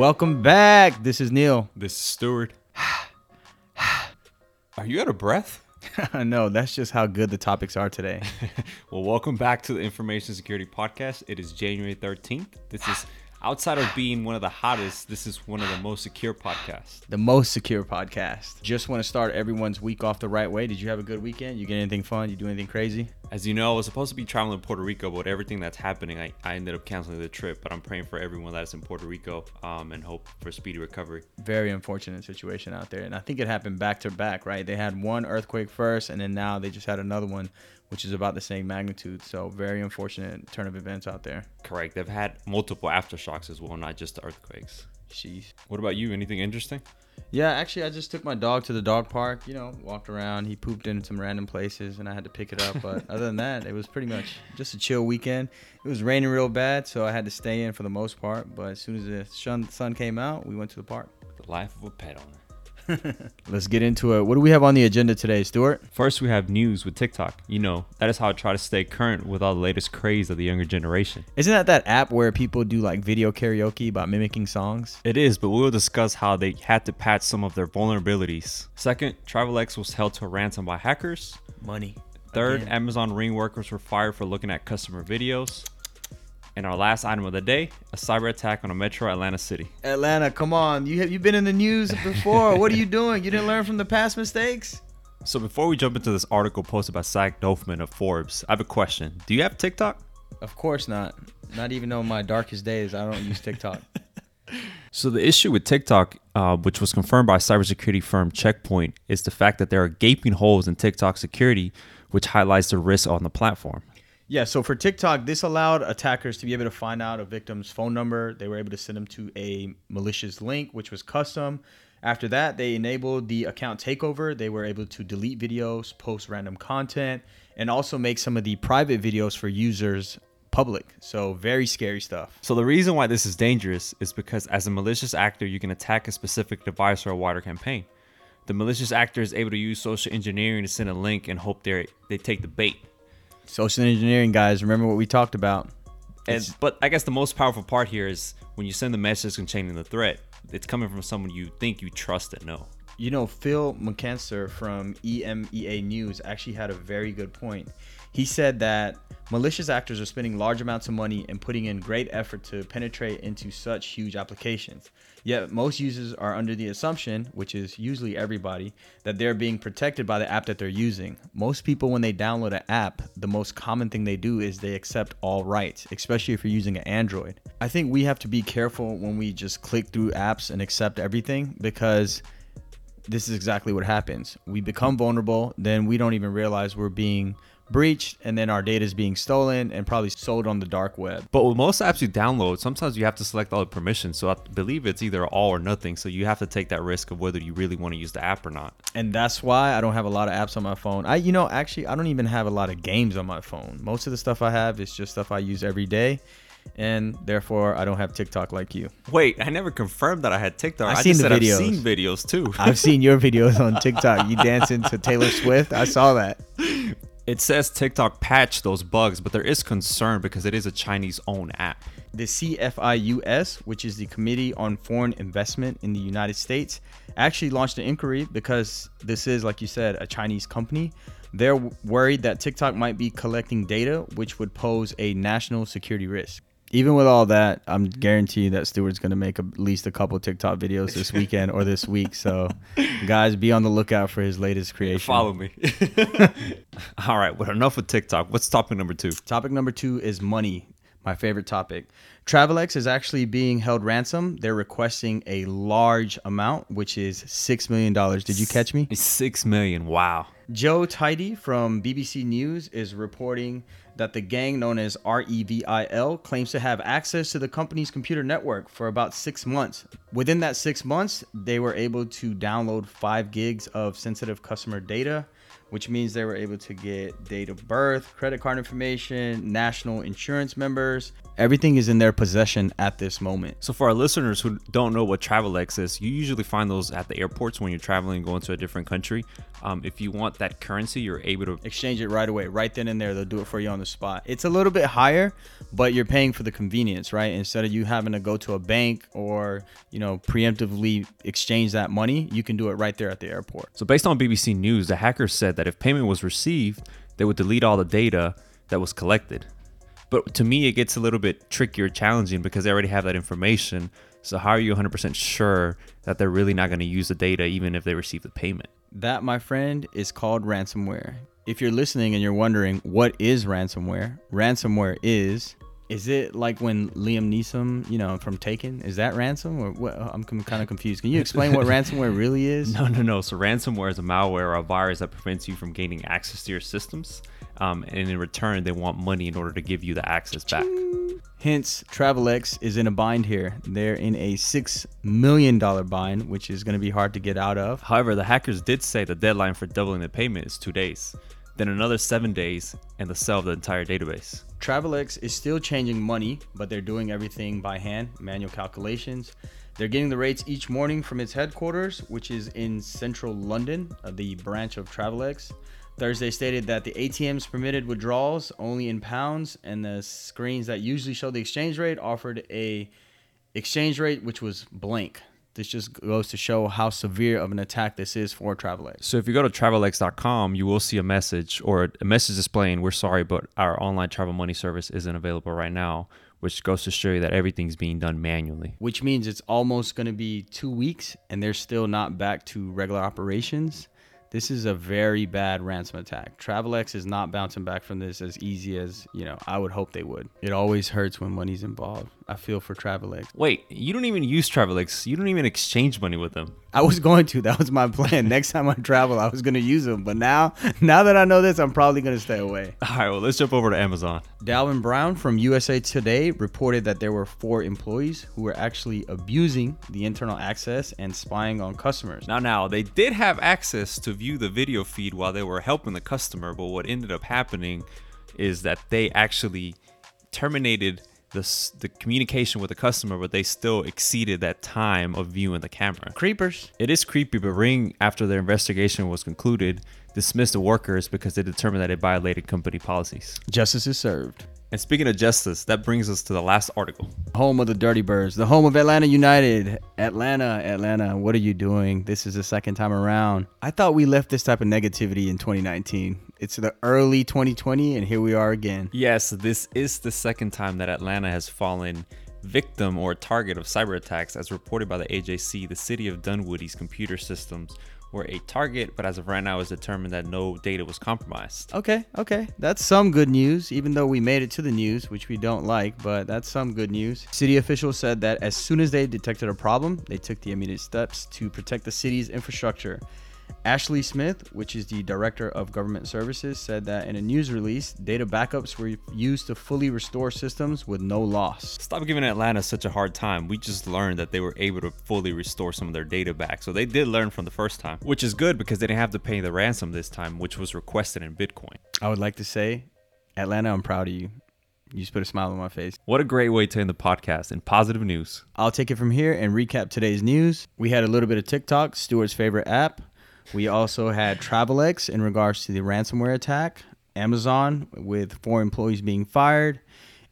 Welcome back. This is Neil. This is Stuart. Are you out of breath? no, that's just how good the topics are today. well, welcome back to the Information Security Podcast. It is January 13th. This is outside of being one of the hottest, this is one of the most secure podcasts. The most secure podcast. Just want to start everyone's week off the right way. Did you have a good weekend? You get anything fun? You do anything crazy? As you know, I was supposed to be traveling to Puerto Rico, but everything that's happening, I, I ended up canceling the trip. But I'm praying for everyone that's in Puerto Rico um, and hope for speedy recovery. Very unfortunate situation out there. And I think it happened back to back, right? They had one earthquake first, and then now they just had another one which is about the same magnitude. So very unfortunate turn of events out there. Correct. They've had multiple aftershocks as well, not just the earthquakes. Jeez. What about you? Anything interesting? Yeah, actually, I just took my dog to the dog park. You know, walked around. He pooped in some random places, and I had to pick it up. But other than that, it was pretty much just a chill weekend. It was raining real bad, so I had to stay in for the most part. But as soon as the sun came out, we went to the park. The life of a pet owner. Let's get into it. What do we have on the agenda today, Stuart? First, we have news with TikTok. You know, that is how I try to stay current with all the latest craze of the younger generation. Isn't that that app where people do like video karaoke by mimicking songs? It is, but we will discuss how they had to patch some of their vulnerabilities. Second, Travelex was held to a ransom by hackers. Money. Third, Again. Amazon Ring workers were fired for looking at customer videos. And our last item of the day: a cyber attack on a metro Atlanta city. Atlanta, come on! You have you been in the news before? what are you doing? You didn't learn from the past mistakes? So before we jump into this article posted by Zak Doffman of Forbes, I have a question. Do you have TikTok? Of course not. Not even on my darkest days, I don't use TikTok. so the issue with TikTok, uh, which was confirmed by cybersecurity firm Checkpoint, is the fact that there are gaping holes in TikTok security, which highlights the risk on the platform. Yeah, so for TikTok, this allowed attackers to be able to find out a victim's phone number. They were able to send them to a malicious link, which was custom. After that, they enabled the account takeover. They were able to delete videos, post random content, and also make some of the private videos for users public. So, very scary stuff. So, the reason why this is dangerous is because as a malicious actor, you can attack a specific device or a wider campaign. The malicious actor is able to use social engineering to send a link and hope they they take the bait. Social engineering, guys. Remember what we talked about. And, but I guess the most powerful part here is when you send the message containing the threat, it's coming from someone you think you trust and know. You know, Phil Muncaster from EMEA News actually had a very good point. He said that malicious actors are spending large amounts of money and putting in great effort to penetrate into such huge applications. Yet most users are under the assumption, which is usually everybody, that they're being protected by the app that they're using. Most people, when they download an app, the most common thing they do is they accept all rights, especially if you're using an Android. I think we have to be careful when we just click through apps and accept everything because this is exactly what happens. We become vulnerable, then we don't even realize we're being breached and then our data is being stolen and probably sold on the dark web. But with most apps you download, sometimes you have to select all the permissions. So I believe it's either all or nothing. So you have to take that risk of whether you really want to use the app or not. And that's why I don't have a lot of apps on my phone. I you know, actually I don't even have a lot of games on my phone. Most of the stuff I have is just stuff I use every day. And therefore, I don't have TikTok like you. Wait, I never confirmed that I had TikTok. I've I seen the videos. I've seen videos too. I've seen your videos on TikTok. You dancing to Taylor Swift. I saw that. It says TikTok patched those bugs, but there is concern because it is a Chinese owned app. The CFIUS, which is the Committee on Foreign Investment in the United States, actually launched an inquiry because this is, like you said, a Chinese company. They're worried that TikTok might be collecting data, which would pose a national security risk even with all that, I'm guaranteed that Stuart's going to make at least a couple TikTok videos this weekend or this week. So, guys, be on the lookout for his latest creation. Follow me. all right, well, enough with TikTok. What's topic number two? Topic number two is money, my favorite topic. Travelex is actually being held ransom. They're requesting a large amount, which is $6 million. Did you catch me? 6 million. Wow. Joe Tidy from BBC News is reporting that the gang known as REVIL claims to have access to the company's computer network for about six months. Within that six months, they were able to download five gigs of sensitive customer data, which means they were able to get date of birth, credit card information, national insurance members. Everything is in their possession at this moment. So for our listeners who don't know what Travelex is, you usually find those at the airports when you're traveling and going to a different country. Um, if you want that currency, you're able to exchange it right away, right then and there. They'll do it for you on the spot. It's a little bit higher, but you're paying for the convenience, right? Instead of you having to go to a bank or you know preemptively exchange that money, you can do it right there at the airport. So based on BBC News, the hackers said that if payment was received, they would delete all the data that was collected. But to me, it gets a little bit trickier, challenging because they already have that information. So how are you 100% sure that they're really not going to use the data even if they receive the payment? That, my friend, is called ransomware. If you're listening and you're wondering what is ransomware, ransomware is is it like when Liam Neeson, you know, from Taken, is that ransom or what? I'm kind of confused. Can you explain what ransomware really is? No, no, no. So ransomware is a malware or a virus that prevents you from gaining access to your systems, um, and in return, they want money in order to give you the access back. Hence, Travelex is in a bind here. They're in a six million dollar bind, which is going to be hard to get out of. However, the hackers did say the deadline for doubling the payment is two days then another seven days, and the sell of the entire database. Travelex is still changing money, but they're doing everything by hand, manual calculations. They're getting the rates each morning from its headquarters, which is in central London, uh, the branch of Travelex. Thursday stated that the ATMs permitted withdrawals only in pounds, and the screens that usually show the exchange rate offered a exchange rate which was blank. This just goes to show how severe of an attack this is for Travelex. So if you go to travelex.com, you will see a message or a message displaying, "We're sorry, but our online travel money service isn't available right now." Which goes to show you that everything's being done manually. Which means it's almost going to be two weeks, and they're still not back to regular operations. This is a very bad ransom attack. Travelex is not bouncing back from this as easy as, you know, I would hope they would. It always hurts when money's involved. I feel for Travelex. Wait, you don't even use Travelex. You don't even exchange money with them. I was going to. That was my plan. Next time I travel, I was going to use them. But now, now that I know this, I'm probably going to stay away. All right, well, let's jump over to Amazon. Dalvin Brown from USA Today reported that there were four employees who were actually abusing the internal access and spying on customers. Now, now, they did have access to view the video feed while they were helping the customer, but what ended up happening is that they actually terminated the, the communication with the customer, but they still exceeded that time of viewing the camera. Creepers. It is creepy, but Ring, after their investigation was concluded, dismissed the workers because they determined that it violated company policies. Justice is served. And speaking of justice, that brings us to the last article. Home of the Dirty Birds, the home of Atlanta United. Atlanta, Atlanta, what are you doing? This is the second time around. I thought we left this type of negativity in 2019. It's the early 2020, and here we are again. Yes, this is the second time that Atlanta has fallen victim or target of cyber attacks, as reported by the AJC. The city of Dunwoody's computer systems were a target, but as of right now, it's determined that no data was compromised. Okay, okay. That's some good news, even though we made it to the news, which we don't like, but that's some good news. City officials said that as soon as they detected a problem, they took the immediate steps to protect the city's infrastructure. Ashley Smith, which is the director of government services, said that in a news release, data backups were used to fully restore systems with no loss. Stop giving Atlanta such a hard time. We just learned that they were able to fully restore some of their data back. So they did learn from the first time, which is good because they didn't have to pay the ransom this time, which was requested in Bitcoin. I would like to say, Atlanta, I'm proud of you. You just put a smile on my face. What a great way to end the podcast in positive news. I'll take it from here and recap today's news. We had a little bit of TikTok, Stuart's favorite app. We also had Travelex in regards to the ransomware attack, Amazon with four employees being fired,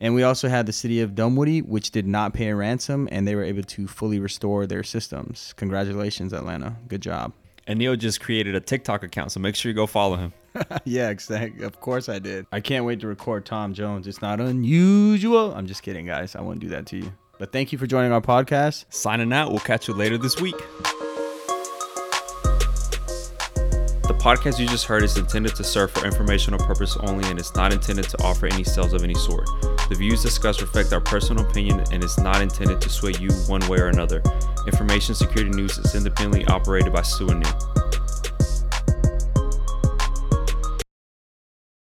and we also had the city of Dunwoody, which did not pay a ransom and they were able to fully restore their systems. Congratulations, Atlanta. Good job. And Neil just created a TikTok account, so make sure you go follow him. yeah, exactly. Of course I did. I can't wait to record Tom Jones. It's not unusual. I'm just kidding, guys. I won't do that to you. But thank you for joining our podcast. Signing out. We'll catch you later this week. Podcast you just heard is intended to serve for informational purpose only and is not intended to offer any sales of any sort. The views discussed reflect our personal opinion and is not intended to sway you one way or another. Information Security News is independently operated by Stu and New.